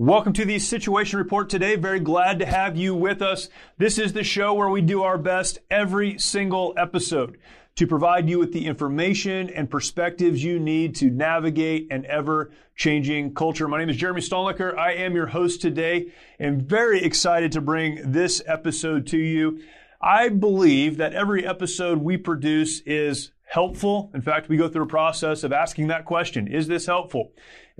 Welcome to the Situation Report today. Very glad to have you with us. This is the show where we do our best every single episode to provide you with the information and perspectives you need to navigate an ever changing culture. My name is Jeremy Stalnecker. I am your host today and very excited to bring this episode to you. I believe that every episode we produce is helpful. In fact, we go through a process of asking that question. Is this helpful?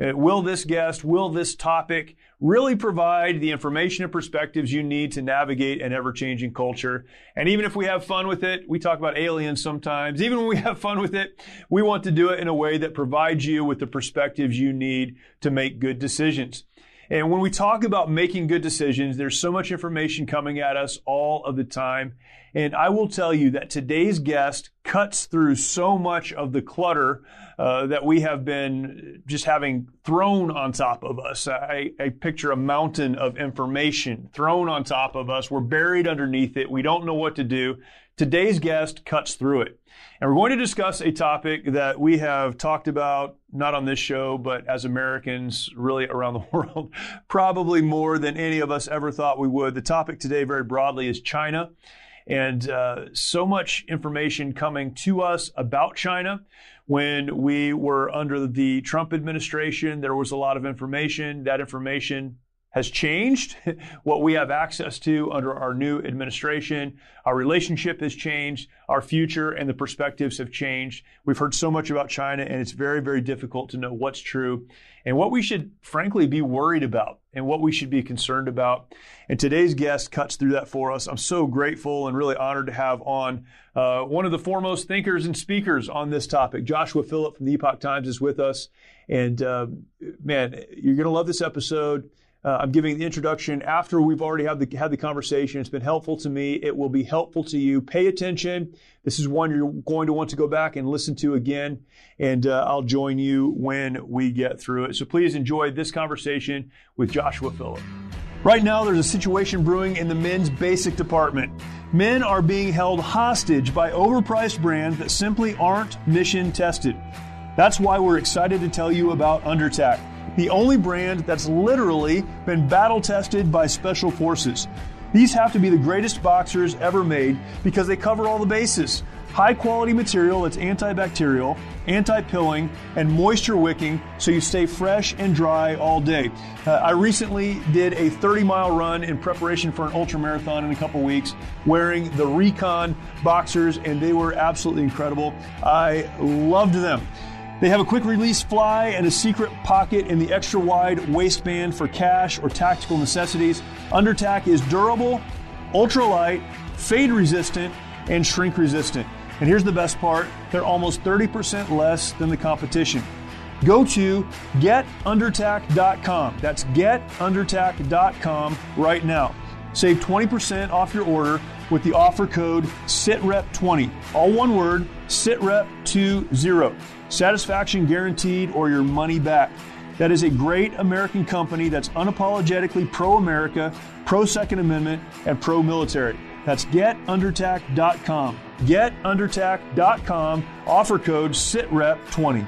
Uh, will this guest, will this topic really provide the information and perspectives you need to navigate an ever changing culture? And even if we have fun with it, we talk about aliens sometimes. Even when we have fun with it, we want to do it in a way that provides you with the perspectives you need to make good decisions. And when we talk about making good decisions, there's so much information coming at us all of the time. And I will tell you that today's guest cuts through so much of the clutter uh, that we have been just having thrown on top of us. I, I picture a mountain of information thrown on top of us. We're buried underneath it. We don't know what to do. Today's guest cuts through it. And we're going to discuss a topic that we have talked about, not on this show, but as Americans really around the world, probably more than any of us ever thought we would. The topic today, very broadly, is China. And uh, so much information coming to us about China. When we were under the Trump administration, there was a lot of information. That information has changed, what we have access to under our new administration. Our relationship has changed, our future and the perspectives have changed. We've heard so much about China, and it's very, very difficult to know what's true and what we should, frankly, be worried about and what we should be concerned about. And today's guest cuts through that for us. I'm so grateful and really honored to have on uh, one of the foremost thinkers and speakers on this topic. Joshua Phillip from the Epoch Times is with us. And uh, man, you're going to love this episode. Uh, I'm giving the introduction after we've already had the, had the conversation. It's been helpful to me. It will be helpful to you. Pay attention. This is one you're going to want to go back and listen to again. And uh, I'll join you when we get through it. So please enjoy this conversation with Joshua Phillip. Right now, there's a situation brewing in the men's basic department. Men are being held hostage by overpriced brands that simply aren't mission tested. That's why we're excited to tell you about Undertac the only brand that's literally been battle tested by special forces. These have to be the greatest boxers ever made because they cover all the bases. High quality material that's antibacterial, anti pilling, and moisture wicking so you stay fresh and dry all day. Uh, I recently did a 30 mile run in preparation for an ultra marathon in a couple weeks wearing the Recon boxers, and they were absolutely incredible. I loved them. They have a quick release fly and a secret pocket in the extra wide waistband for cash or tactical necessities. Undertac is durable, ultralight, fade resistant, and shrink resistant. And here's the best part they're almost 30% less than the competition. Go to getundertac.com. That's getundertac.com right now. Save 20% off your order with the offer code SITREP20. All one word, SITREP20. Satisfaction guaranteed or your money back. That is a great American company that's unapologetically pro America, pro Second Amendment, and pro military. That's getundertac.com. Getundertac.com. Offer code SITREP20.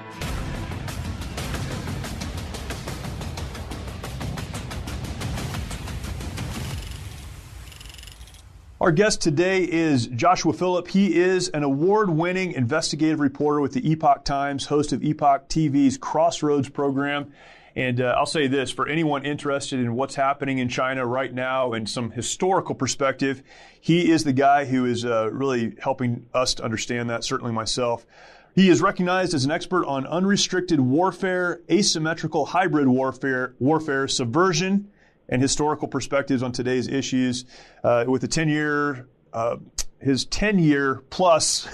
Our guest today is Joshua Phillip. He is an award winning investigative reporter with the Epoch Times, host of Epoch TV's Crossroads program. And uh, I'll say this for anyone interested in what's happening in China right now and some historical perspective, he is the guy who is uh, really helping us to understand that, certainly myself. He is recognized as an expert on unrestricted warfare, asymmetrical hybrid warfare, warfare, subversion, and historical perspectives on today's issues. Uh, with a 10 year uh, his 10 year plus,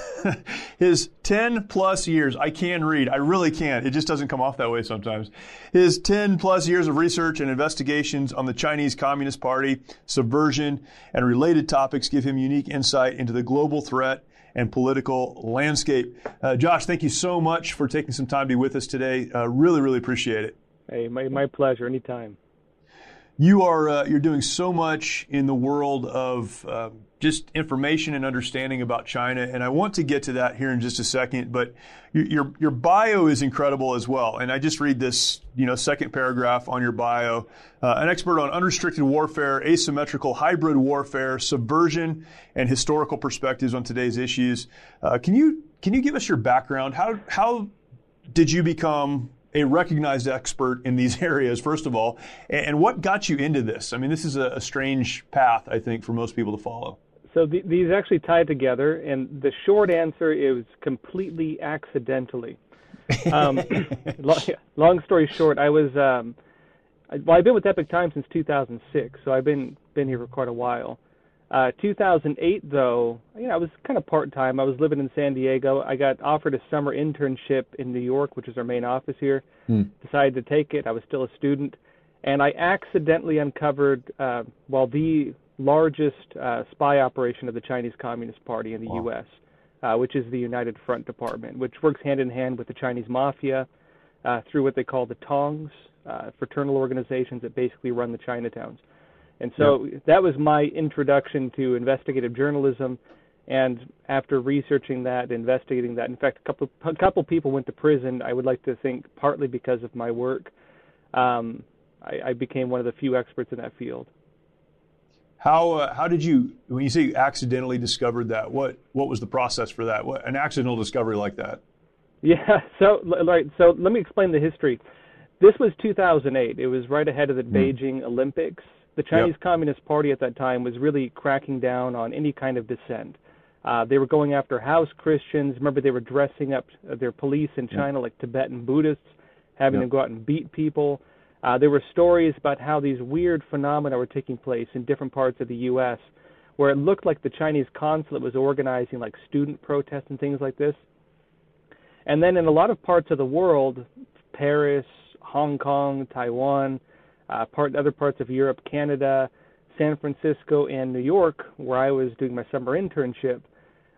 his 10 plus years. I can read. I really can. It just doesn't come off that way sometimes. His 10 plus years of research and investigations on the Chinese Communist Party, subversion, and related topics give him unique insight into the global threat and political landscape. Uh, Josh, thank you so much for taking some time to be with us today. Uh, really, really appreciate it. Hey, my, my pleasure. Anytime. You are uh, you're doing so much in the world of uh, just information and understanding about China, and I want to get to that here in just a second. But your, your bio is incredible as well, and I just read this you know second paragraph on your bio: uh, an expert on unrestricted warfare, asymmetrical hybrid warfare, subversion, and historical perspectives on today's issues. Uh, can you can you give us your background? How how did you become a recognized expert in these areas, first of all, and what got you into this? I mean, this is a, a strange path, I think, for most people to follow. So the, these actually tie together, and the short answer is completely accidentally. Um, long story short, I was um, well, I've been with Epoch Times since 2006, so I've been been here for quite a while. Uh, 2008, though, you know, I was kind of part time. I was living in San Diego. I got offered a summer internship in New York, which is our main office here. Hmm. Decided to take it. I was still a student, and I accidentally uncovered, uh, well, the largest uh, spy operation of the Chinese Communist Party in the wow. U.S., uh, which is the United Front Department, which works hand in hand with the Chinese mafia uh, through what they call the Tongs, uh, fraternal organizations that basically run the Chinatowns. And so yep. that was my introduction to investigative journalism. And after researching that, investigating that, in fact, a couple a couple people went to prison. I would like to think partly because of my work. Um, I, I became one of the few experts in that field. How uh, how did you when you say you accidentally discovered that? What what was the process for that? What an accidental discovery like that? Yeah. So right. So let me explain the history. This was 2008. It was right ahead of the mm. Beijing Olympics, the Chinese yep. Communist Party at that time was really cracking down on any kind of dissent. Uh, they were going after house Christians. Remember, they were dressing up their police in China yep. like Tibetan Buddhists, having yep. them go out and beat people. Uh, there were stories about how these weird phenomena were taking place in different parts of the U.S., where it looked like the Chinese consulate was organizing like student protests and things like this. And then in a lot of parts of the world, Paris, Hong Kong, Taiwan, uh, part other parts of Europe, Canada, San Francisco, and New York, where I was doing my summer internship,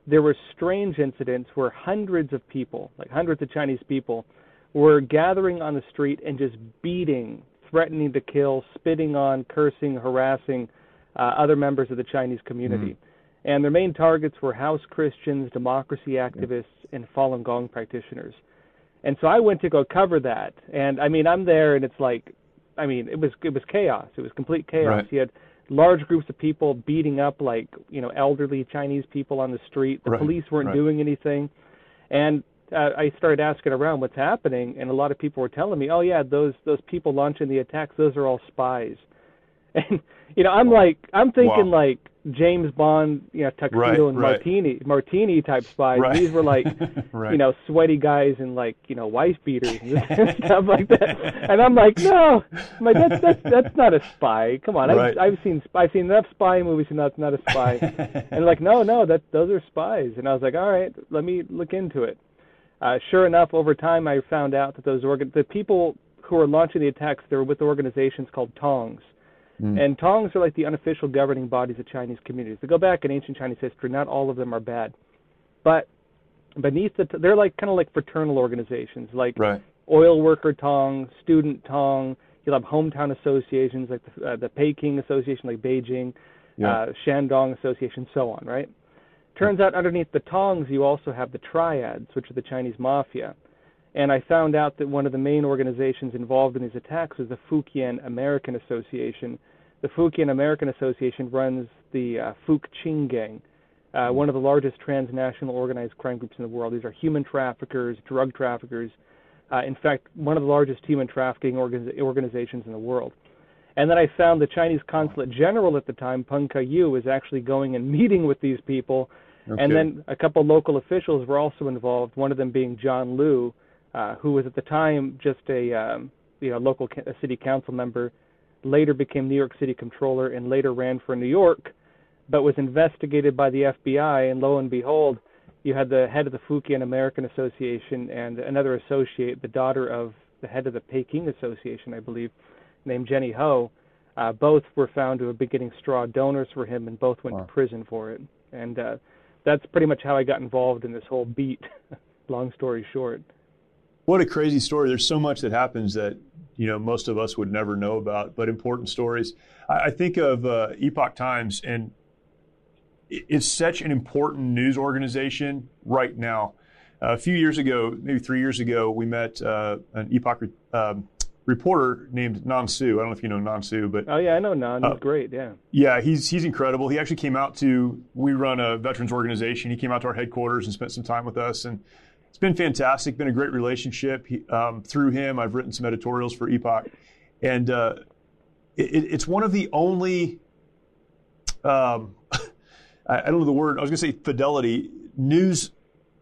there were strange incidents where hundreds of people, like hundreds of Chinese people, were gathering on the street and just beating, threatening to kill, spitting on, cursing, harassing uh, other members of the Chinese community. Mm-hmm. And their main targets were house Christians, democracy activists, and Falun Gong practitioners. And so I went to go cover that. And I mean, I'm there, and it's like I mean, it was it was chaos. It was complete chaos. Right. You had large groups of people beating up like you know elderly Chinese people on the street. The right. police weren't right. doing anything, and uh, I started asking around what's happening, and a lot of people were telling me, "Oh yeah, those those people launching the attacks, those are all spies." And you know, I'm like, I'm thinking wow. like James Bond, you know, tuxedo right, and right. martini, martini type spies. Right. These were like, you know, sweaty guys in like, you know, wife beaters and stuff like that. And I'm like, no, I'm like that's that's that's not a spy. Come on, I've, I've seen I've seen enough spy movies and that's not a spy. and like, no, no, that those are spies. And I was like, all right, let me look into it. Uh, sure enough, over time, I found out that those organ the people who were launching the attacks, they were with organizations called Tongs Mm. And Tongs are like the unofficial governing bodies of Chinese communities. They go back in ancient Chinese history. Not all of them are bad, but beneath the they're like kind of like fraternal organizations, like right. oil worker Tong, student Tong. You'll have hometown associations like the, uh, the Peking Association, like Beijing, yeah. uh, Shandong Association, so on. Right. Turns out underneath the Tongs, you also have the triads, which are the Chinese mafia. And I found out that one of the main organizations involved in these attacks was the Fukien American Association, the Fukien American Association runs the uh, Fook Ching Gang, uh, one of the largest transnational organized crime groups in the world. These are human traffickers, drug traffickers. Uh, in fact, one of the largest human trafficking organiz- organizations in the world. And then I found the Chinese consulate general at the time, Peng Keyu, was actually going and meeting with these people. Okay. And then a couple local officials were also involved. One of them being John Liu, uh, who was at the time just a um, you know local ca- a city council member later became New York City Controller, and later ran for New York but was investigated by the FBI. And lo and behold, you had the head of the Fujian American Association and another associate, the daughter of the head of the Peking Association, I believe, named Jenny Ho. Uh, both were found to have been getting straw donors for him, and both went wow. to prison for it. And uh, that's pretty much how I got involved in this whole beat. long story short. What a crazy story! There's so much that happens that you know most of us would never know about, but important stories. I, I think of uh, Epoch Times, and it's such an important news organization right now. Uh, a few years ago, maybe three years ago, we met uh, an Epoch um, reporter named Nan Su. I don't know if you know Nan Su, but oh yeah, I know Nan. He's uh, great. Yeah. Yeah, he's he's incredible. He actually came out to. We run a veterans organization. He came out to our headquarters and spent some time with us, and it's been fantastic. Been a great relationship. He, um, through him, I've written some editorials for Epoch, and uh, it, it's one of the only. Um, I don't know the word. I was going to say fidelity news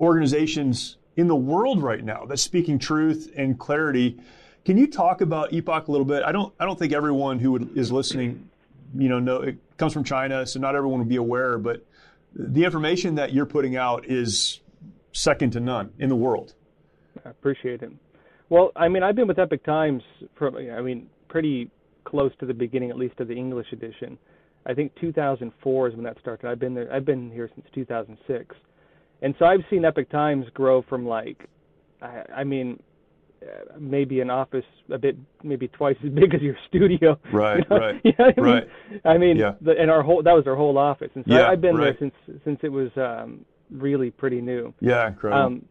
organizations in the world right now that's speaking truth and clarity. Can you talk about Epoch a little bit? I don't. I don't think everyone who would, is listening, you know, know it comes from China, so not everyone would be aware. But the information that you're putting out is second to none in the world. I appreciate it. Well, I mean, I've been with Epoch Times for, I mean, pretty close to the beginning, at least of the English edition. I think 2004 is when that started. I've been there. I've been here since 2006, and so I've seen Epoch Times grow from like, I, I mean, uh, maybe an office a bit, maybe twice as big as your studio. Right, you know? right, I mean, right. I mean, yeah. the, and our whole that was our whole office, and so yeah, I've been right. there since since it was um, really pretty new. Yeah, incredible. Um,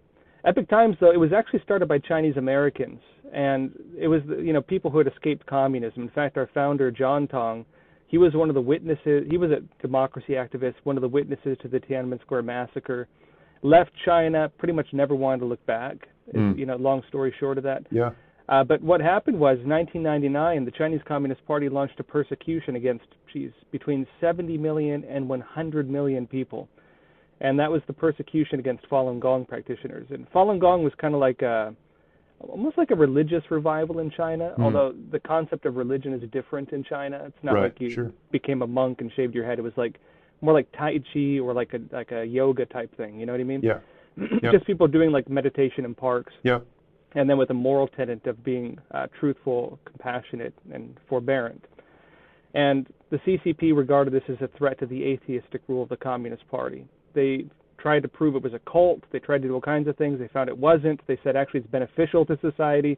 Epoch Times, though, it was actually started by Chinese Americans, and it was you know people who had escaped communism. In fact, our founder John Tang he was one of the witnesses. He was a democracy activist, one of the witnesses to the Tiananmen Square massacre. Left China, pretty much never wanted to look back. Mm. You know, long story short of that. Yeah. Uh, but what happened was, 1999, the Chinese Communist Party launched a persecution against, geez, between 70 million and 100 million people, and that was the persecution against Falun Gong practitioners. And Falun Gong was kind of like a almost like a religious revival in China, mm. although the concept of religion is different in China. It's not right, like you sure. became a monk and shaved your head. It was like more like Tai Chi or like a like a yoga type thing. You know what I mean? Yeah. Just people doing like meditation in parks. Yeah. And then with a moral tenet of being uh, truthful, compassionate, and forbearant. And the CCP regarded this as a threat to the atheistic rule of the Communist Party. They tried to prove it was a cult. They tried to do all kinds of things. They found it wasn't. They said actually it's beneficial to society.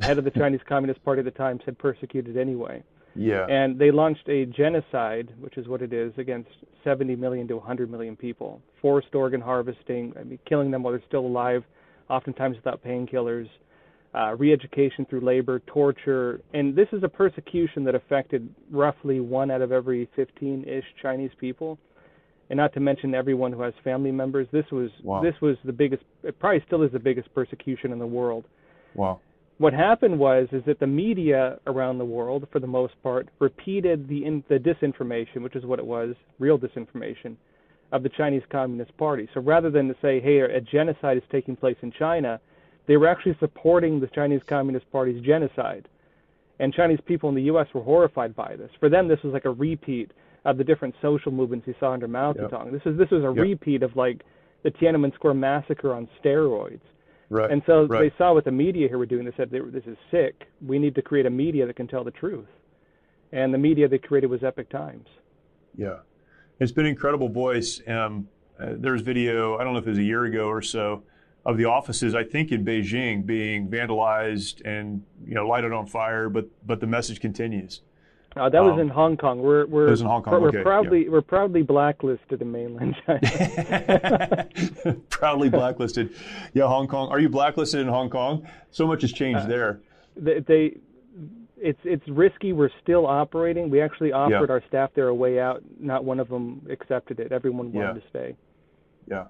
Head of the Chinese Communist Party at the time said persecuted anyway. Yeah. And they launched a genocide, which is what it is, against 70 million to 100 million people. Forced organ harvesting, I mean, killing them while they're still alive, oftentimes without painkillers, uh, re-education through labor, torture, and this is a persecution that affected roughly one out of every 15-ish Chinese people and not to mention everyone who has family members. This was wow. this was the biggest. It probably still is the biggest persecution in the world. Wow. What happened was is that the media around the world, for the most part, repeated the in, the disinformation, which is what it was, real disinformation, of the Chinese Communist Party. So rather than to say, "Hey, a genocide is taking place in China," they were actually supporting the Chinese Communist Party's genocide. And Chinese people in the U.S. were horrified by this. For them, this was like a repeat of the different social movements he saw under Mao Zedong. Yep. This is this is a yep. repeat of like the Tiananmen Square massacre on steroids. Right. And so right. they saw what the media here were doing. They said this is sick. We need to create a media that can tell the truth. And the media they created was Epoch Times. Yeah, it's been an incredible voice. Um, uh, there's video. I don't know if it was a year ago or so of the offices. I think in Beijing being vandalized and you know lighted on fire. But but the message continues. Uh, that was um, in Hong Kong. We're we're was in Hong Kong. We're okay, proudly yeah. we're proudly blacklisted in mainland China. proudly blacklisted. Yeah, Hong Kong. Are you blacklisted in Hong Kong? So much has changed uh, there. They, they, it's it's risky. We're still operating. We actually offered yeah. our staff there a way out. Not one of them accepted it. Everyone wanted yeah. to stay. Yeah.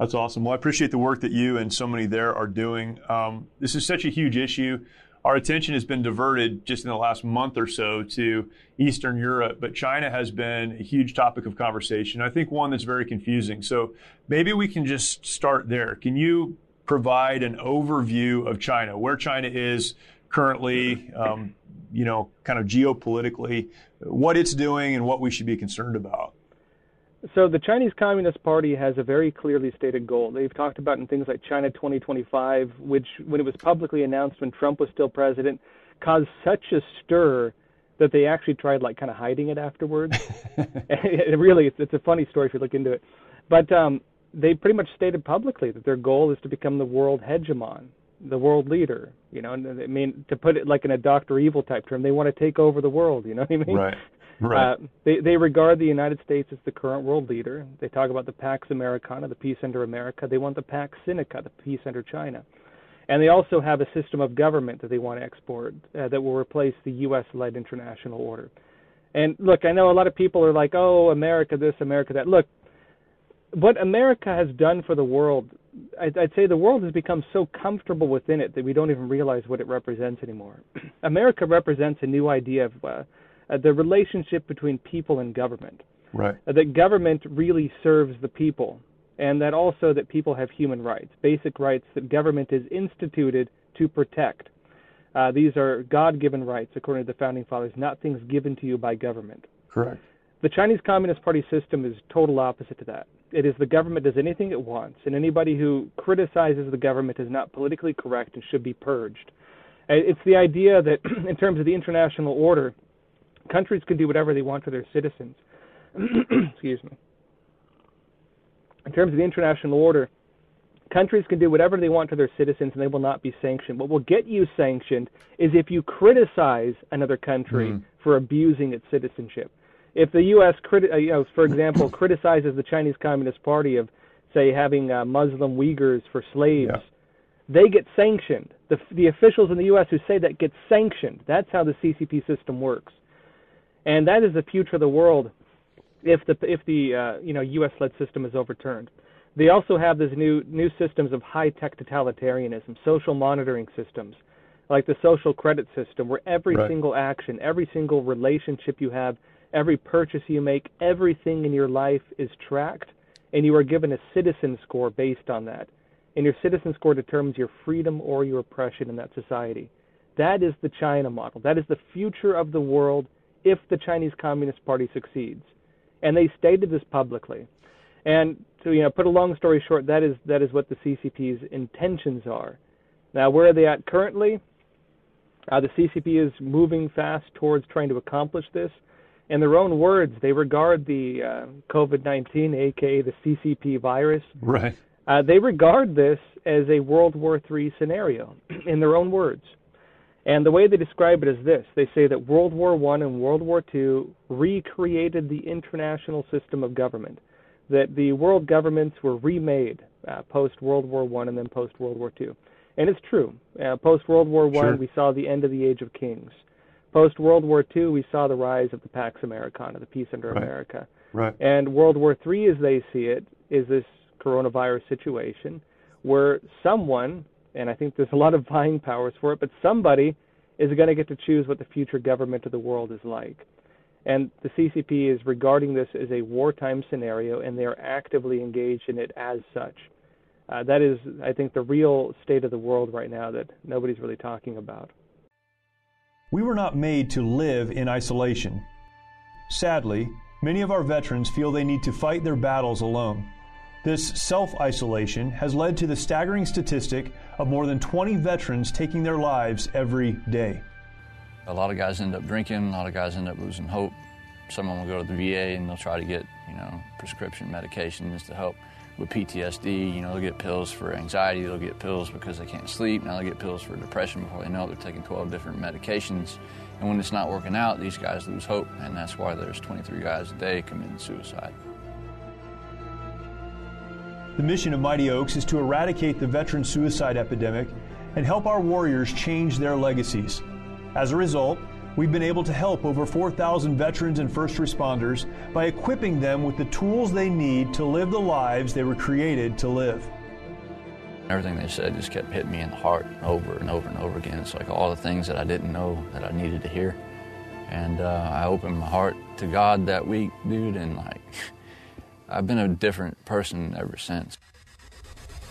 That's awesome. Well, I appreciate the work that you and so many there are doing. Um, this is such a huge issue our attention has been diverted just in the last month or so to Eastern Europe, but China has been a huge topic of conversation. I think one that's very confusing. So maybe we can just start there. Can you provide an overview of China, where China is currently, um, you know, kind of geopolitically, what it's doing and what we should be concerned about? So the Chinese Communist Party has a very clearly stated goal. They've talked about in things like China 2025, which, when it was publicly announced when Trump was still president, caused such a stir that they actually tried like kind of hiding it afterwards. it really, it's, it's a funny story if you look into it. But um, they pretty much stated publicly that their goal is to become the world hegemon, the world leader. You know, and I mean to put it like in a Doctor Evil type term, they want to take over the world. You know what I mean? Right. Right. Uh, they they regard the United States as the current world leader. They talk about the Pax Americana, the peace under America. They want the Pax Sinica, the peace under China. And they also have a system of government that they want to export uh, that will replace the U.S.-led international order. And look, I know a lot of people are like, "Oh, America this, America that." Look, what America has done for the world, I'd, I'd say the world has become so comfortable within it that we don't even realize what it represents anymore. America represents a new idea of uh, uh, the relationship between people and government. Right. Uh, that government really serves the people, and that also that people have human rights, basic rights that government is instituted to protect. Uh, these are God-given rights, according to the founding fathers, not things given to you by government. Correct. The Chinese Communist Party system is total opposite to that. It is the government does anything it wants, and anybody who criticizes the government is not politically correct and should be purged. Uh, it's the idea that, in terms of the international order, countries can do whatever they want to their citizens. Excuse me. In terms of the international order, countries can do whatever they want to their citizens and they will not be sanctioned. What will get you sanctioned is if you criticize another country mm. for abusing its citizenship. If the U.S., criti- uh, you know, for example, criticizes the Chinese Communist Party of, say, having uh, Muslim Uyghurs for slaves, yeah. they get sanctioned. The, the officials in the U.S. who say that get sanctioned. That's how the CCP system works and that is the future of the world if the if the uh, you know U.S. led system is overturned. They also have these new new systems of high tech totalitarianism, social monitoring systems, like the social credit system, where every right. single action, every single relationship you have, every purchase you make, everything in your life is tracked, and you are given a citizen score based on that. And your citizen score determines your freedom or your oppression in that society. That is the China model. That is the future of the world if the Chinese Communist Party succeeds. And they stated this publicly. And to you know, put a long story short, that is that is what the CCP's intentions are. Now, where are they at currently? Uh, the CCP is moving fast towards trying to accomplish this. In their own words, they regard the uh, COVID-19, aka the CCP virus, right. Uh, they regard this as a World War III scenario. In their own words, and the way they describe it is this they say that World War I and World War II recreated the international system of government, that the world governments were remade uh, post World War I and then post World War II. And it's true. Uh, post World War I, sure. we saw the end of the Age of Kings. Post World War II, we saw the rise of the Pax Americana, the peace under right. America. Right. And World War III, as they see it, is this coronavirus situation where someone and I think there's a lot of buying powers for it, but somebody is going to get to choose what the future government of the world is like. And the CCP is regarding this as a wartime scenario, and they are actively engaged in it as such. Uh, that is, I think, the real state of the world right now that nobody's really talking about. We were not made to live in isolation. Sadly, many of our veterans feel they need to fight their battles alone. This self isolation has led to the staggering statistic of more than 20 veterans taking their lives every day. A lot of guys end up drinking, a lot of guys end up losing hope. Some of them will go to the VA and they'll try to get, you know, prescription medications to help with PTSD. You know, they'll get pills for anxiety, they'll get pills because they can't sleep. Now they'll get pills for depression before they know it. They're taking 12 different medications. And when it's not working out, these guys lose hope. And that's why there's 23 guys a day committing suicide. The mission of Mighty Oaks is to eradicate the veteran suicide epidemic and help our warriors change their legacies. As a result, we've been able to help over 4,000 veterans and first responders by equipping them with the tools they need to live the lives they were created to live. Everything they said just kept hitting me in the heart over and over and over again. It's like all the things that I didn't know that I needed to hear. And uh, I opened my heart to God that week, dude, and like, I've been a different person ever since.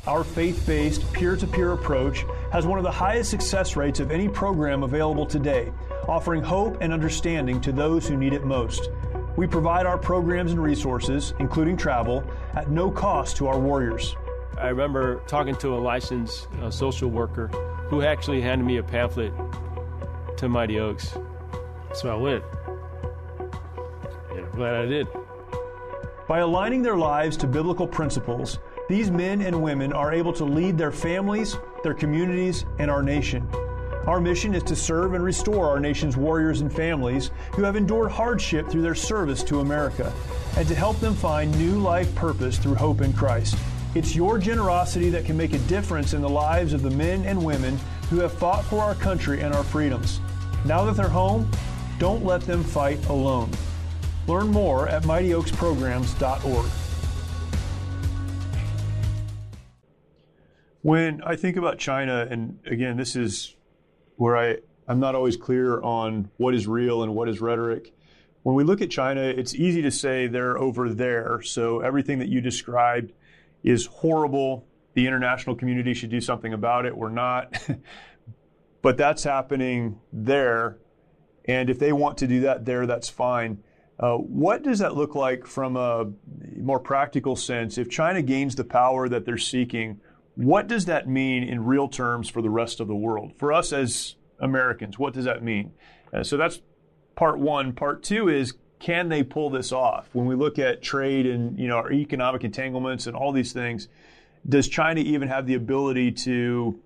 Our faith based, peer to peer approach has one of the highest success rates of any program available today, offering hope and understanding to those who need it most. We provide our programs and resources, including travel, at no cost to our warriors. I remember talking to a licensed uh, social worker who actually handed me a pamphlet to Mighty Oaks. So I went. And I'm glad I did. By aligning their lives to biblical principles, these men and women are able to lead their families, their communities, and our nation. Our mission is to serve and restore our nation's warriors and families who have endured hardship through their service to America, and to help them find new life purpose through hope in Christ. It's your generosity that can make a difference in the lives of the men and women who have fought for our country and our freedoms. Now that they're home, don't let them fight alone. Learn more at mightyoaksprograms.org. When I think about China, and again, this is where I, I'm not always clear on what is real and what is rhetoric. When we look at China, it's easy to say they're over there. So everything that you described is horrible. The international community should do something about it. We're not. but that's happening there. And if they want to do that there, that's fine. Uh, what does that look like from a more practical sense? If China gains the power that they're seeking, what does that mean in real terms for the rest of the world? For us as Americans, what does that mean? Uh, so that's part one. Part two is can they pull this off? When we look at trade and you know our economic entanglements and all these things, does China even have the ability to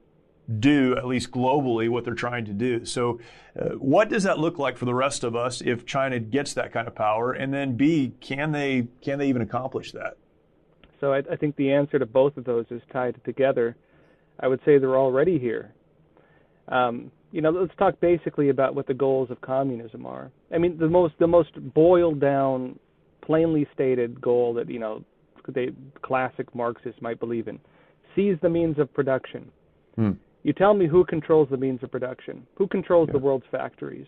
do at least globally what they're trying to do? So, uh, what does that look like for the rest of us if China gets that kind of power? And then B, can they can they even accomplish that? So I, I think the answer to both of those is tied together. I would say they're already here. Um, you know, let's talk basically about what the goals of communism are. I mean, the most the most boiled down, plainly stated goal that you know, they classic Marxists might believe in: seize the means of production. Hmm. You tell me who controls the means of production? Who controls yeah. the world's factories?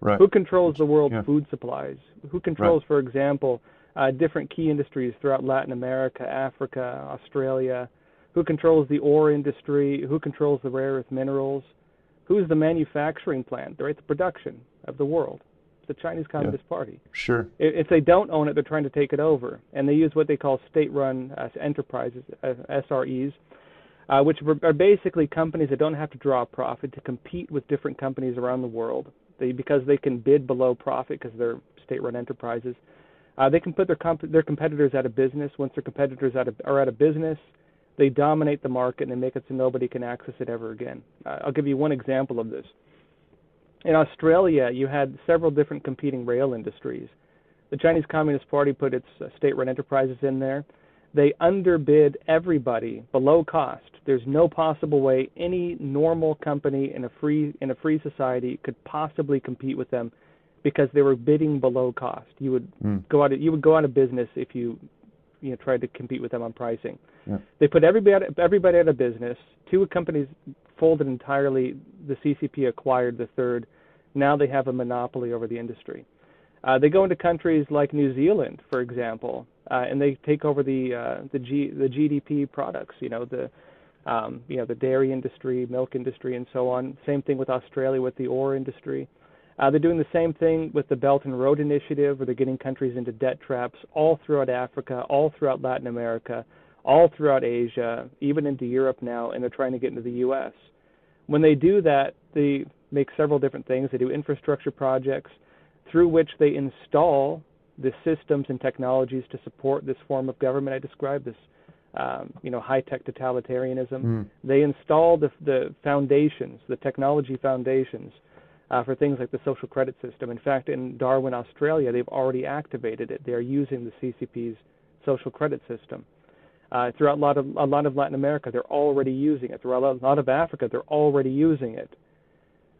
Right. Who controls the world's yeah. food supplies? Who controls, right. for example, uh, different key industries throughout Latin America, Africa, Australia, who controls the ore industry, who controls the rare earth minerals, who's the manufacturing plant, right, the production of the world. It's the Chinese Communist yeah, Party. Sure. If they don't own it, they're trying to take it over, and they use what they call state-run uh, enterprises, uh, SREs, uh, which are basically companies that don't have to draw a profit to compete with different companies around the world. They because they can bid below profit because they're state-run enterprises. Uh, they can put their comp- their competitors out of business. Once their competitors out of, are out of business, they dominate the market and they make it so nobody can access it ever again. Uh, I'll give you one example of this. In Australia, you had several different competing rail industries. The Chinese Communist Party put its uh, state-run enterprises in there. They underbid everybody below cost. There's no possible way any normal company in a free in a free society could possibly compete with them because they were bidding below cost. You would mm. go out of, you would go out of business if you you know tried to compete with them on pricing. Yeah. They put everybody out, everybody out of business. Two companies folded entirely. The CCP acquired the third. Now they have a monopoly over the industry. Uh, they go into countries like New Zealand, for example, uh, and they take over the uh, the G, the GDP products. You know the um, you know the dairy industry, milk industry, and so on. Same thing with Australia with the ore industry. Uh, they're doing the same thing with the Belt and Road Initiative, where they're getting countries into debt traps all throughout Africa, all throughout Latin America, all throughout Asia, even into Europe now, and they're trying to get into the U.S. When they do that, they make several different things. They do infrastructure projects through which they install the systems and technologies to support this form of government I described, this um, you know high-tech totalitarianism. Mm. They install the, the foundations, the technology foundations uh, for things like the social credit system. In fact, in Darwin, Australia, they've already activated it. They are using the CCP's social credit system. Uh, throughout a lot of a lot of Latin America, they're already using it. Throughout a lot of Africa, they're already using it.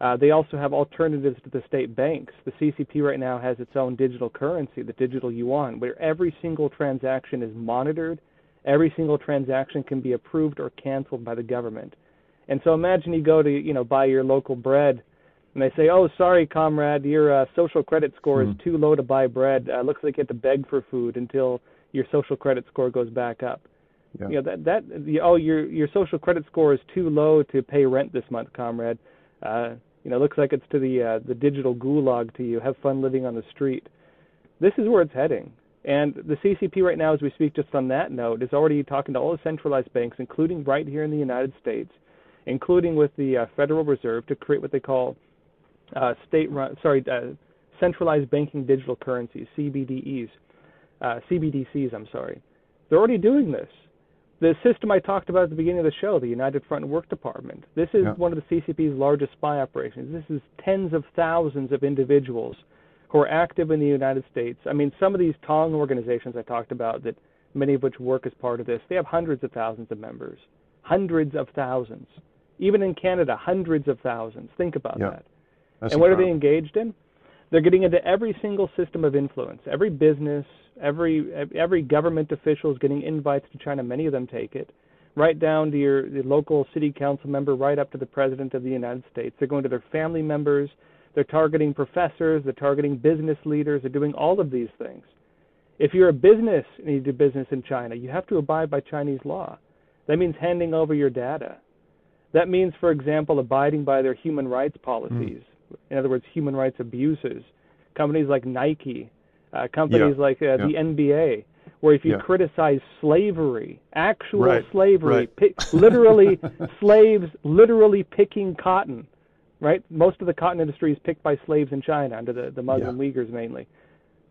Uh, they also have alternatives to the state banks. The CCP right now has its own digital currency, the digital yuan, where every single transaction is monitored. Every single transaction can be approved or canceled by the government. And so imagine you go to, you know, buy your local bread and they say, "Oh, sorry, comrade, your uh, social credit score is hmm. too low to buy bread. Uh, looks like you have to beg for food until your social credit score goes back up." Yeah. You know that that oh your your social credit score is too low to pay rent this month, comrade. Uh, you know, looks like it's to the uh, the digital gulag to you. Have fun living on the street. This is where it's heading. And the CCP right now, as we speak, just on that note, is already talking to all the centralized banks, including right here in the United States, including with the uh, Federal Reserve, to create what they call uh, state-run, sorry, uh, centralized banking digital currencies, CBDEs, uh, CBDCs. I'm sorry. They're already doing this. The system I talked about at the beginning of the show, the United Front Work Department, this is yeah. one of the CCP's largest spy operations. This is tens of thousands of individuals who are active in the United States. I mean, some of these Tong organizations I talked about, that many of which work as part of this, they have hundreds of thousands of members. Hundreds of thousands. Even in Canada, hundreds of thousands. Think about yeah. that. That's and what incredible. are they engaged in? They're getting into every single system of influence. Every business, every every government official is getting invites to China. Many of them take it, right down to your the local city council member, right up to the president of the United States. They're going to their family members. They're targeting professors. They're targeting business leaders. They're doing all of these things. If you're a business and you do business in China, you have to abide by Chinese law. That means handing over your data. That means, for example, abiding by their human rights policies. Mm. In other words, human rights abuses. Companies like Nike, uh, companies yeah. like uh, yeah. the NBA, where if you yeah. criticize slavery, actual right. slavery, right. pick, literally slaves literally picking cotton, right? Most of the cotton industry is picked by slaves in China under the, the Muslim Uyghurs mainly.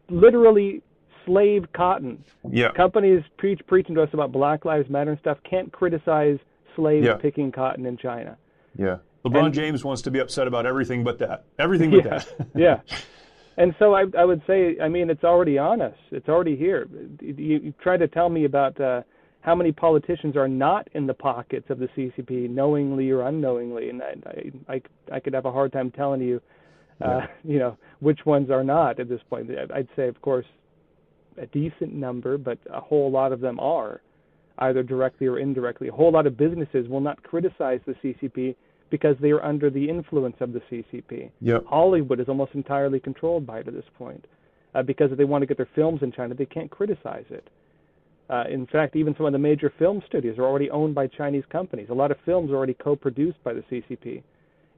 Literally slave cotton. Yeah. Companies preach preaching to us about Black Lives Matter and stuff can't criticize slaves Yeah. picking cotton in China. Yeah. LeBron And- James wants to be upset about everything but that. Everything but yeah. that. yeah. And so I, I would say, I mean, it's already on us. It's already here. You, you try to tell me about uh, how many politicians are not in the pockets of the CCP, knowingly or unknowingly, and I, I, I, I could have a hard time telling you, uh, you know, which ones are not at this point. I'd say, of course, a decent number, but a whole lot of them are, either directly or indirectly. A whole lot of businesses will not criticize the CCP because they are under the influence of the CCP. Yep. Hollywood is almost entirely controlled by it at this point. Uh, because if they want to get their films in China, they can't criticize it. Uh, in fact, even some of the major film studios are already owned by Chinese companies. A lot of films are already co-produced by the CCP.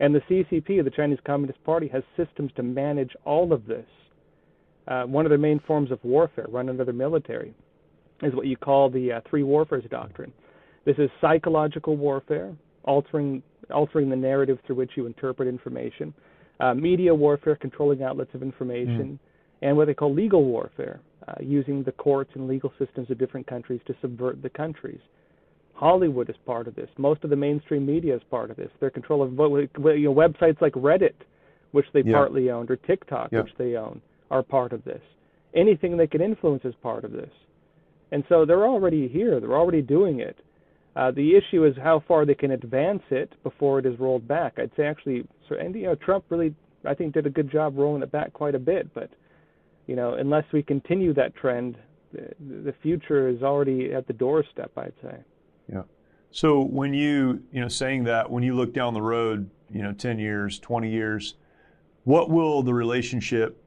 And the CCP, the Chinese Communist Party, has systems to manage all of this. Uh, one of their main forms of warfare, run under the military, is what you call the uh, three warfares doctrine. This is psychological warfare, altering altering the narrative through which you interpret information, uh, media warfare, controlling outlets of information, and what they call legal warfare, uh, using the courts and legal systems of different countries to subvert the countries. Hollywood is part of this. Most of the mainstream media is part of this. Their control of you know, websites like Reddit, which they Yeah. partly owned, or TikTok, Yeah. which they own, are part of this. Anything they can influence is part of this. And so they're already here. They're already doing it. Uh, the issue is how far they can advance it before it is rolled back. I'd say actually, so and you know, Trump really, I think, did a good job rolling it back quite a bit. But you know, unless we continue that trend, the, the future is already at the doorstep. I'd say. Yeah. So when you, you know, saying that, when you look down the road, you know, 10 years, 20 years, what will the relationship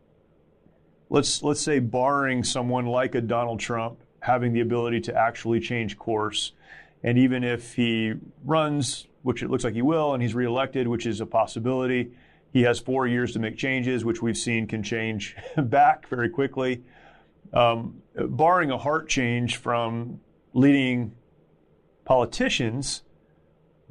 let's let's say barring someone like a Donald Trump having the ability to actually change course and even if he runs, which it looks like he will and he's reelected, which is a possibility, he has 4 years to make changes which we've seen can change back very quickly. Um, barring a heart change from leading politicians,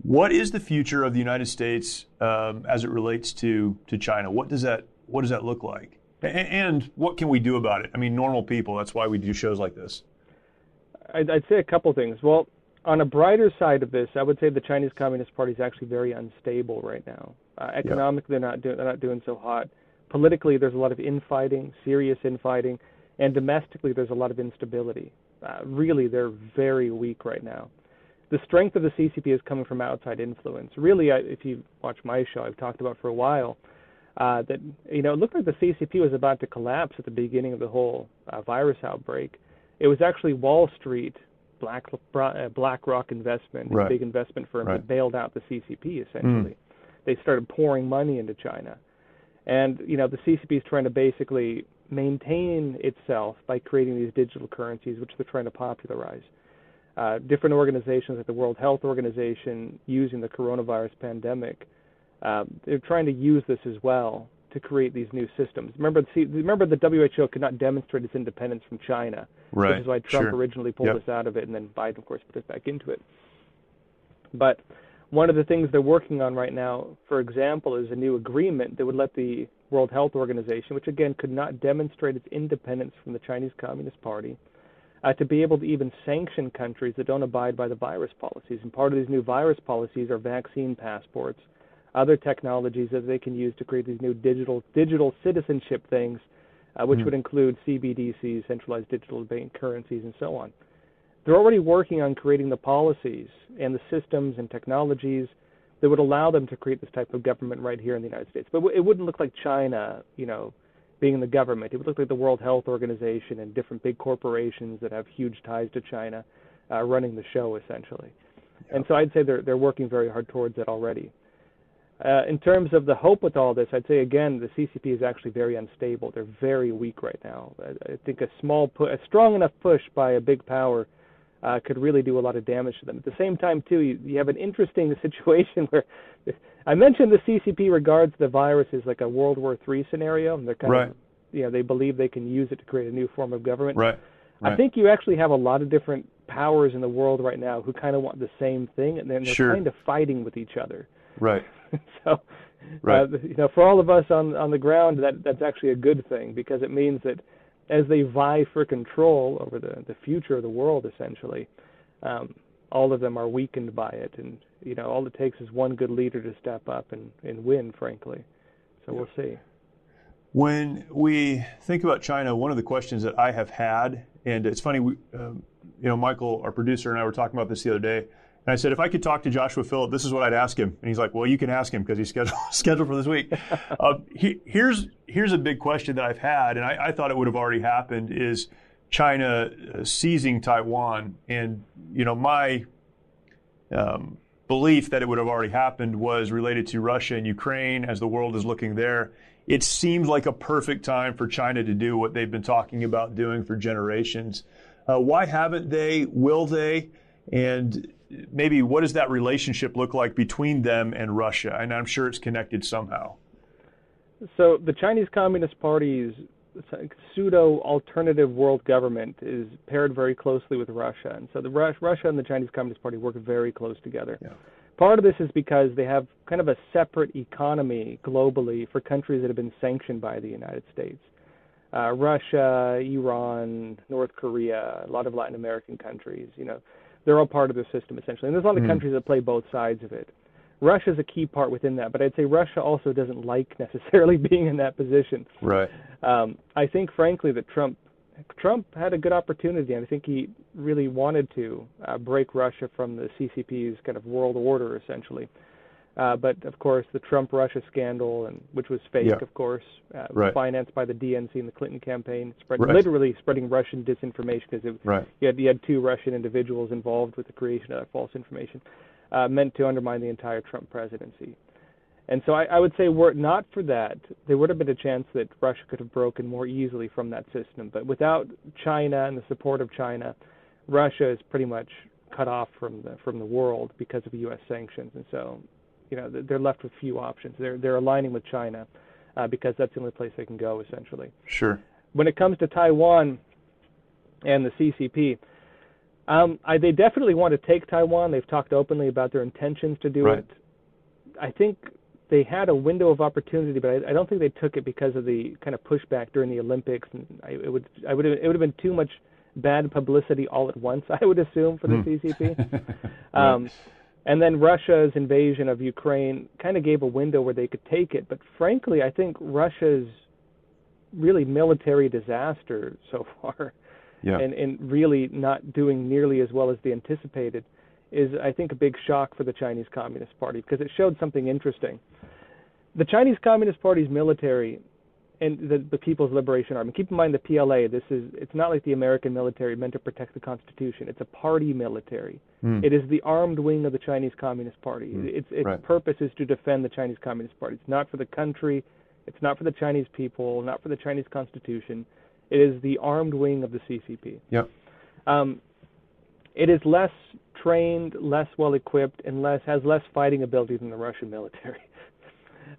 what is the future of the United States um, as it relates to to China? What does that what does that look like? And what can we do about it? I mean, normal people. That's why we do shows like this. I'd, I'd say a couple things. Well, on a brighter side of this, I would say the Chinese Communist Party is actually very unstable right now. Uh, economically, they're not doing they're not doing so hot. Politically, there's a lot of infighting, serious infighting, and domestically, there's a lot of instability. Uh, really, they're very weak right now. The strength of the CCP is coming from outside influence. Really, I, if you watch my show, I've talked about for a while uh, that you know it looked like the CCP was about to collapse at the beginning of the whole uh, virus outbreak. It was actually Wall Street, Black uh, BlackRock investment, Right. big investment firm Right. that bailed out the CCP essentially. They started pouring money into China, and you know the CCP is trying to basically maintain itself by creating these digital currencies, which they're trying to popularize. Uh, different organizations like the World Health Organization using the coronavirus pandemic, uh, they're trying to use this as well to create these new systems. Remember, see, remember the WHO could not demonstrate its independence from China, right. which is why Trump sure. originally pulled yep. us out of it, and then Biden, of course, put us back into it. But one of the things they're working on right now, for example, is a new agreement that would let the World Health Organization, which again could not demonstrate its independence from the Chinese Communist Party, uh, to be able to even sanction countries that don't abide by the virus policies. And part of these new virus policies are vaccine passports, other technologies that they can use to create these new digital digital citizenship things, uh, which mm. would include CBDCs, centralized digital bank currencies, and so on. They're already working on creating the policies and the systems and technologies that would allow them to create this type of government right here in the United States. But it wouldn't look like China, you know, being in the government. It would look like the World Health Organization and different big corporations that have huge ties to China uh, running the show essentially. And so I'd say they're they're working very hard towards it already. Uh, in terms of the hope with all this, I'd say again the CCP is actually very unstable. They're very weak right now. I, I think a small, pu- a strong enough push by a big power uh, could really do a lot of damage to them. At the same time, too, you, you have an interesting situation where I mentioned the CCP regards the virus as like a World War III scenario, and they're kind right. of, you know, they believe they can use it to create a new form of government. Right. right. I think you actually have a lot of different powers in the world right now who kind of want the same thing, and they're, they're sure. kind of fighting with each other. Right. so, right. Uh, you know, for all of us on on the ground, that that's actually a good thing because it means that as they vie for control over the, the future of the world, essentially, um, all of them are weakened by it. And, you know, all it takes is one good leader to step up and, and win, frankly. So we'll see. When we think about China, one of the questions that I have had, and it's funny, we, um, you know, Michael, our producer, and I were talking about this the other day. And I said, if I could talk to Joshua Phillip, this is what I'd ask him. And he's like, well, you can ask him because he's scheduled, scheduled for this week. uh, he, here's, here's a big question that I've had, and I, I thought it would have already happened, is China uh, seizing Taiwan. And, you know, my um, belief that it would have already happened was related to Russia and Ukraine as the world is looking there. It seemed like a perfect time for China to do what they've been talking about doing for generations. Uh, why haven't they? Will they? And maybe what does that relationship look like between them and Russia? And I'm sure it's connected somehow. So the Chinese Communist Party's pseudo alternative world government is paired very closely with Russia, and so the Russia and the Chinese Communist Party work very close together. Yeah. Part of this is because they have kind of a separate economy globally for countries that have been sanctioned by the United States. Uh, Russia, Iran, North Korea, a lot of Latin American countries, you know, they're all part of the system essentially. And there's a lot of mm. countries that play both sides of it. Russia is a key part within that, but I'd say Russia also doesn't like necessarily being in that position. Right. Um, I think, frankly, that Trump Trump had a good opportunity, and I think he really wanted to uh, break Russia from the CCP's kind of world order, essentially. Uh, but of course, the Trump-Russia scandal, and which was fake, yeah. of course, uh, right. financed by the DNC and the Clinton campaign, spread, right. literally spreading Russian disinformation because right. you, had, you had two Russian individuals involved with the creation of that false information, uh, meant to undermine the entire Trump presidency. And so I, I would say, were it not for that, there would have been a chance that Russia could have broken more easily from that system. But without China and the support of China, Russia is pretty much cut off from the from the world because of U.S. sanctions. And so, you know, they're left with few options. They're they're aligning with China uh, because that's the only place they can go, essentially. Sure. When it comes to Taiwan and the CCP, um, I, they definitely want to take Taiwan. They've talked openly about their intentions to do right. it. I think they had a window of opportunity, but I, I don't think they took it because of the kind of pushback during the Olympics. And I, it would, I would, it would have been too much bad publicity all at once. I would assume for the Hmm. CCP. um, and then Russia's invasion of Ukraine kind of gave a window where they could take it. But frankly, I think Russia's really military disaster so far, Yeah. and, and really not doing nearly as well as they anticipated, is I think a big shock for the Chinese Communist Party because it showed something interesting. The Chinese Communist Party's military and the, the People's Liberation Army. Keep in mind the PLA. This is it's not like the American military meant to protect the Constitution. It's a party military. Hmm. It is the armed wing of the Chinese Communist Party. Its its Right. purpose is to defend the Chinese Communist Party. It's not for the country. It's not for the Chinese people. Not for the Chinese Constitution. It is the armed wing of the CCP. Yep. Um, it is less trained, less well equipped, and less has less fighting ability than the Russian military.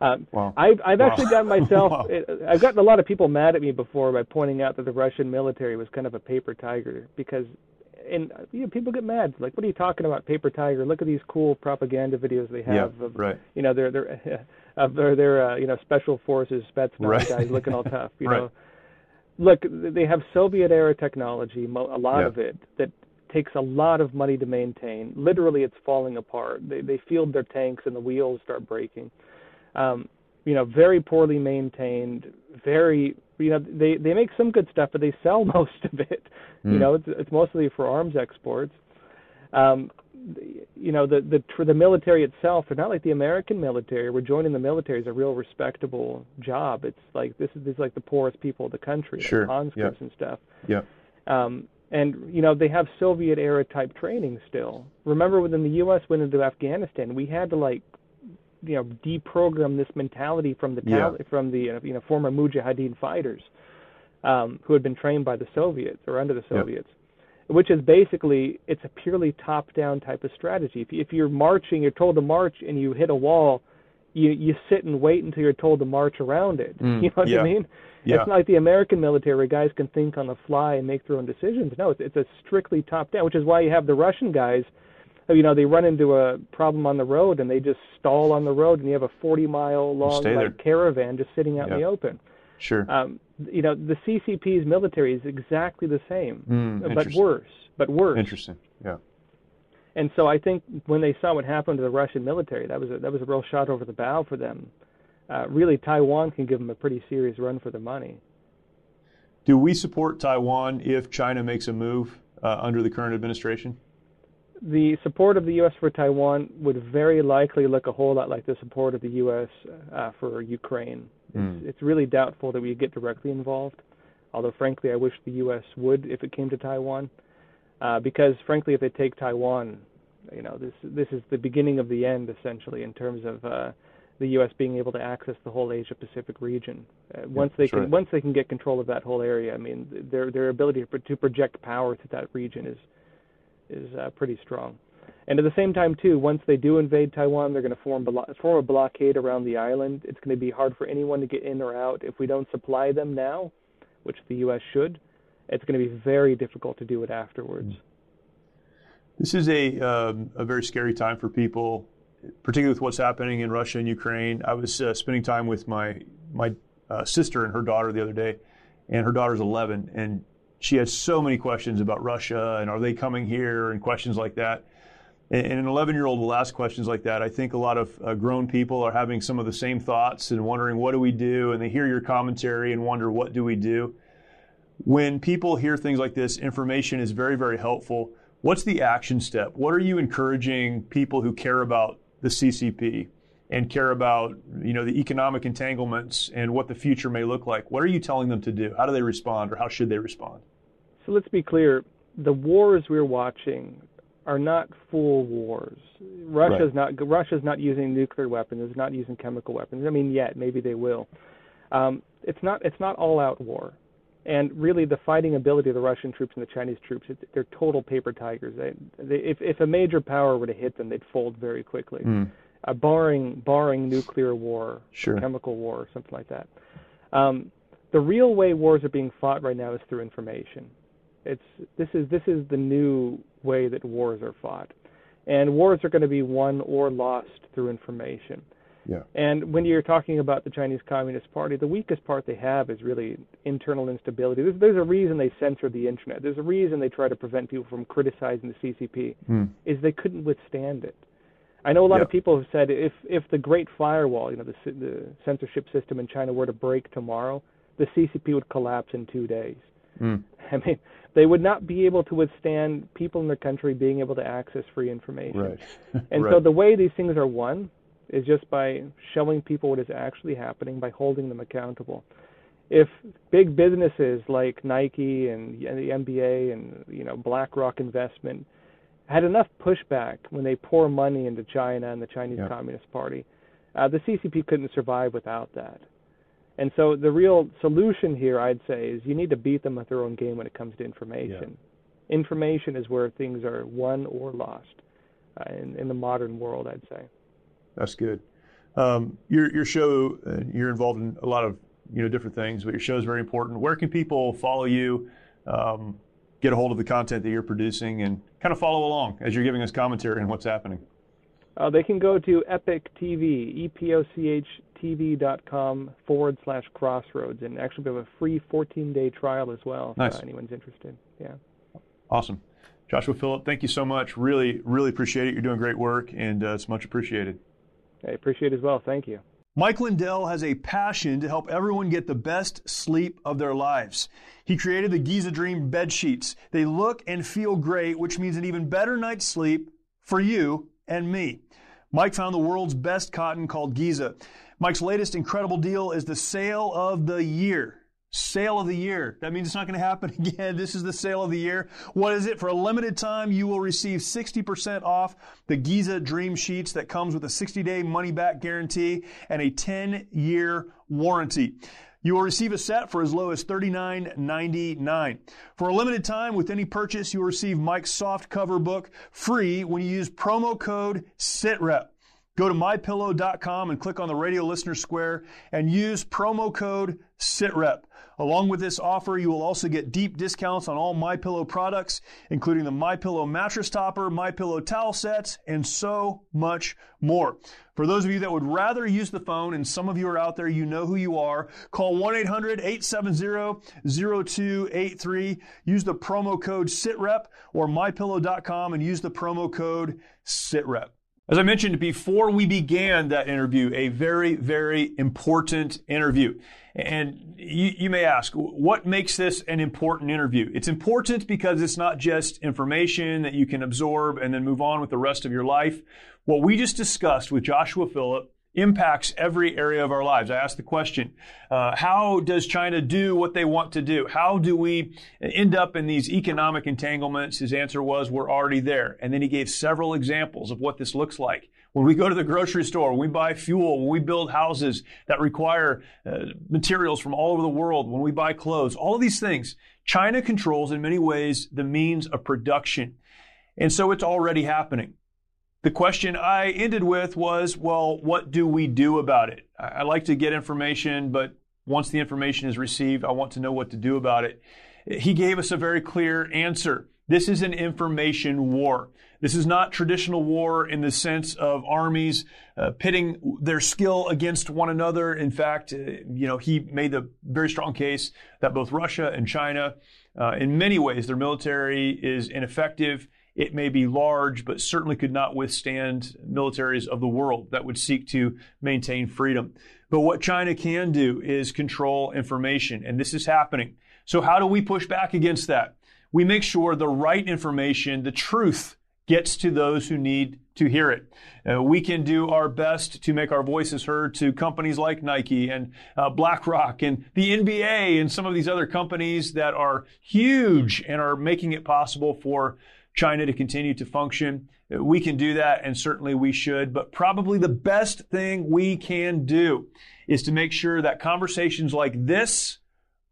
Um, Wow. I've, I've Wow. actually gotten myself. Wow. I've gotten a lot of people mad at me before by pointing out that the Russian military was kind of a paper tiger because, and you know, people get mad. Like, what are you talking about, paper tiger? Look at these cool propaganda videos they have Yeah, of, right. you know, their their of their their uh, you know special forces Spetsnaz Right. guys looking all tough. You Right. know, look, they have Soviet era technology, a lot Yeah. of it that takes a lot of money to maintain. Literally, it's falling apart. They they field their tanks and the wheels start breaking. Um, you know, very poorly maintained. Very, you know, they they make some good stuff, but they sell most of it. You know, it's it's mostly for arms exports. Um, you know, the the for the military itself, they're not like the American military. Where joining the military is a real respectable job. It's like this is this is like the poorest people of the country, Sure, like conscripts yeah. and stuff. Yeah. Um, and you know they have Soviet era type training still. Remember when the U.S. went into Afghanistan, we had to like, you know, deprogram this mentality from the Yeah. Tal- from the uh, you know former Mujahideen fighters, um, who had been trained by the Soviets or under the. Soviets, which is basically it's a purely top down type of strategy. If, if you're marching, you're told to march, and you hit a wall, you you sit and wait until you're told to march around it. you know what Mm. yeah. I mean? Yeah. It's not like the American military where guys can think on the fly and make their own decisions. No, it's, it's a strictly top down, which is why you have the Russian guys. You know, they run into a problem on the road and they just stall on the road, and you have a 40 mile long like caravan just sitting out in the open. Sure. Um, you know, the CCP's military is exactly the same, Mm, but worse. But worse. Interesting. Yeah. And so I think when they saw what happened to the Russian military, that was a, that was a real shot over the bow for them. Uh, really, Taiwan can give them a pretty serious run for the money. Do we support Taiwan if China makes a move uh, under the current administration? The support of the U.S. for Taiwan would very likely look a whole lot like the support of the U.S. Uh, for Ukraine. It's, it's really doubtful that we get directly involved. Although, frankly, I wish the U.S. would if it came to Taiwan, uh, because frankly, if they take Taiwan, you know, this this is the beginning of the end essentially in terms of uh, the U.S. being able to access the whole Asia Pacific region. Uh, once they that's can once they can get control of that whole area, I mean, their their ability to, pro- to project power to that region is is uh, pretty strong. And at the same time, too, once they do invade Taiwan, they're going to form, blo- form a blockade around the island. It's going to be hard for anyone to get in or out. If we don't supply them now, which the U.S. should, it's going to be very difficult to do it afterwards. This is a um, a very scary time for people, particularly with what's happening in Russia and Ukraine. I was uh, spending time with my my uh, sister and her daughter the other day, and her daughter's 11, and she had so many questions about Russia and are they coming here and questions like that. And, an 11 year old will ask questions like that. I think a lot of uh, grown people are having some of the same thoughts and wondering what do we do, and they hear your commentary and wonder what do we do. When people hear things like this, information is very very helpful what's the action step? What are you encouraging people who care about the CCP and care about you know the economic entanglements and what the future may look like? What are you telling them to do? How do they respond, or how should they respond? So let's be clear: the wars we're watching are not full wars. Russia's not Russia's not using nuclear weapons. It's not using chemical weapons. I mean, yet maybe they will. Um, it's not it's not all out war. And really, the fighting ability of the Russian troops and the Chinese troops, it, they're total paper tigers. They, they, if, if a major power were to hit them, they'd fold very quickly, uh, barring barring nuclear war, Sure. chemical war, or something like that. Um, the real way wars are being fought right now is through information. It's this is this is the new way that wars are fought, and wars are going to be won or lost through information. Yeah. And when you're talking about the Chinese Communist Party, the weakest part they have is really internal instability. There's, there's a reason they censor the internet. There's a reason they try to prevent people from criticizing the CCP. Hmm. Is they couldn't withstand it. I know a lot Yeah. of people have said if if the Great Firewall, you know, the the censorship system in China were to break tomorrow, the CCP would collapse in two days. Hmm. I mean, they would not be able to withstand people in their country being able to access free information. Right. And Right. so the way these things are won is just by showing people what is actually happening, by holding them accountable. If big businesses like Nike and, and the NBA and you know BlackRock Investment had enough pushback when they pour money into China and the Chinese Yeah. Communist Party, uh, the CCP couldn't survive without that. And so the real solution here, I'd say, is you need to beat them at their own game when it comes to information. Information is where things are won or lost uh, in, in the modern world, I'd say. That's good. Um, your your show, uh, you're involved in a lot of you know different things, but your show is very important. Where can people follow you, um, get a hold of the content that you're producing, and kind of follow along as you're giving us commentary on what's happening? Uh, they can go to Epoch TV, E P O C H TV.com forward slash crossroads, and actually we have a free 14 day trial as well if Nice. uh, anyone's interested. Yeah. Awesome. Joshua Phillip, thank you so much. Really, really appreciate it. You're doing great work, and uh, it's much appreciated. I appreciate it as well. Thank you. Mike Lindell has a passion to help everyone get the best sleep of their lives. He created the Giza Dream bed sheets. They look and feel great, which means an even better night's sleep for you and me. Mike found the world's best cotton called Giza. Mike's latest incredible deal is the sale of the year. Sale of the year. That means it's not going to happen again. This is the sale of the year. What is it? For a limited time, you will receive 60% off the Giza Dream Sheets that comes with a 60 day money back guarantee and a 10 year warranty. You will receive a set for as low as $39.99. For a limited time, with any purchase, you will receive Mike's soft cover book free when you use promo code SITREP. Go to mypillow.com and click on the radio listener square and use promo code SITREP. Along with this offer, you will also get deep discounts on all MyPillow products, including the MyPillow mattress topper, MyPillow towel sets, and so much more. For those of you that would rather use the phone, and some of you are out there, you know who you are, call 1-800-870-0283. Use the promo code SITREP or mypillow.com and use the promo code SITREP. As I mentioned before we began that interview, a very, very important interview. And you, you, may ask, what makes this an important interview? It's important because it's not just information that you can absorb and then move on with the rest of your life. What we just discussed with Joshua Phillip impacts every area of our lives. I asked the question, uh, how does China do what they want to do? How do we end up in these economic entanglements? His answer was, we're already there. And then he gave several examples of what this looks like. When we go to the grocery store, when we buy fuel, when we build houses that require uh, materials from all over the world, when we buy clothes, all of these things, China controls in many ways the means of production. And so it's already happening. The question I ended with was, well, what do we do about it? I like to get information, but once the information is received, I want to know what to do about it. He gave us a very clear answer. This is an information war. This is not traditional war in the sense of armies uh, pitting their skill against one another. In fact, uh, you know, he made the very strong case that both Russia and China, uh, in many ways, their military is ineffective. It may be large, but certainly could not withstand militaries of the world that would seek to maintain freedom. But what China can do is control information, and this is happening. So how do we push back against that? We make sure the right information, the truth, gets to those who need to hear it. Uh, we can do our best to make our voices heard to companies like Nike and uh, BlackRock and the NBA and some of these other companies that are huge and are making it possible for China to continue to function. We can do that, and certainly we should. But probably the best thing we can do is to make sure that conversations like this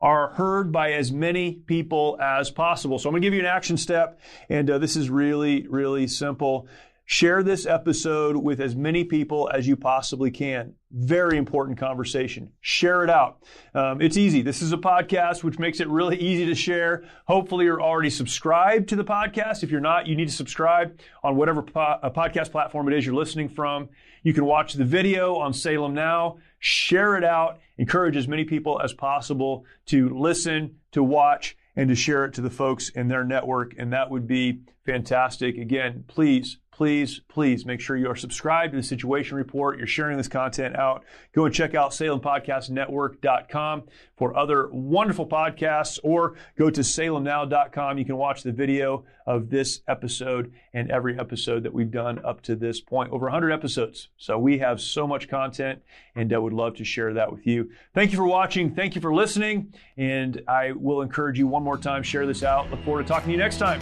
are heard by as many people as possible. So I'm going to give you an action step, and uh, this is really, really simple. Share this episode with as many people as you possibly can. Very important conversation. Share it out. Um, it's easy. This is a podcast, which makes it really easy to share. Hopefully, you're already subscribed to the podcast. If you're not, you need to subscribe on whatever po- podcast platform it is you're listening from. You can watch the video on Salem Now. Share it out. Encourage as many people as possible to listen, to watch, and to share it to the folks in their network. And that would be fantastic. Again, please, please, please make sure you are subscribed to the Situation Report. You're sharing this content out. Go and check out SalemPodcastNetwork.com for other wonderful podcasts or go to SalemNow.com. You can watch the video of this episode and every episode that we've done up to this point. Over 100 episodes. So we have so much content and I would love to share that with you. Thank you for watching. Thank you for listening. And I will encourage you one more time, share this out. Look forward to talking to you next time.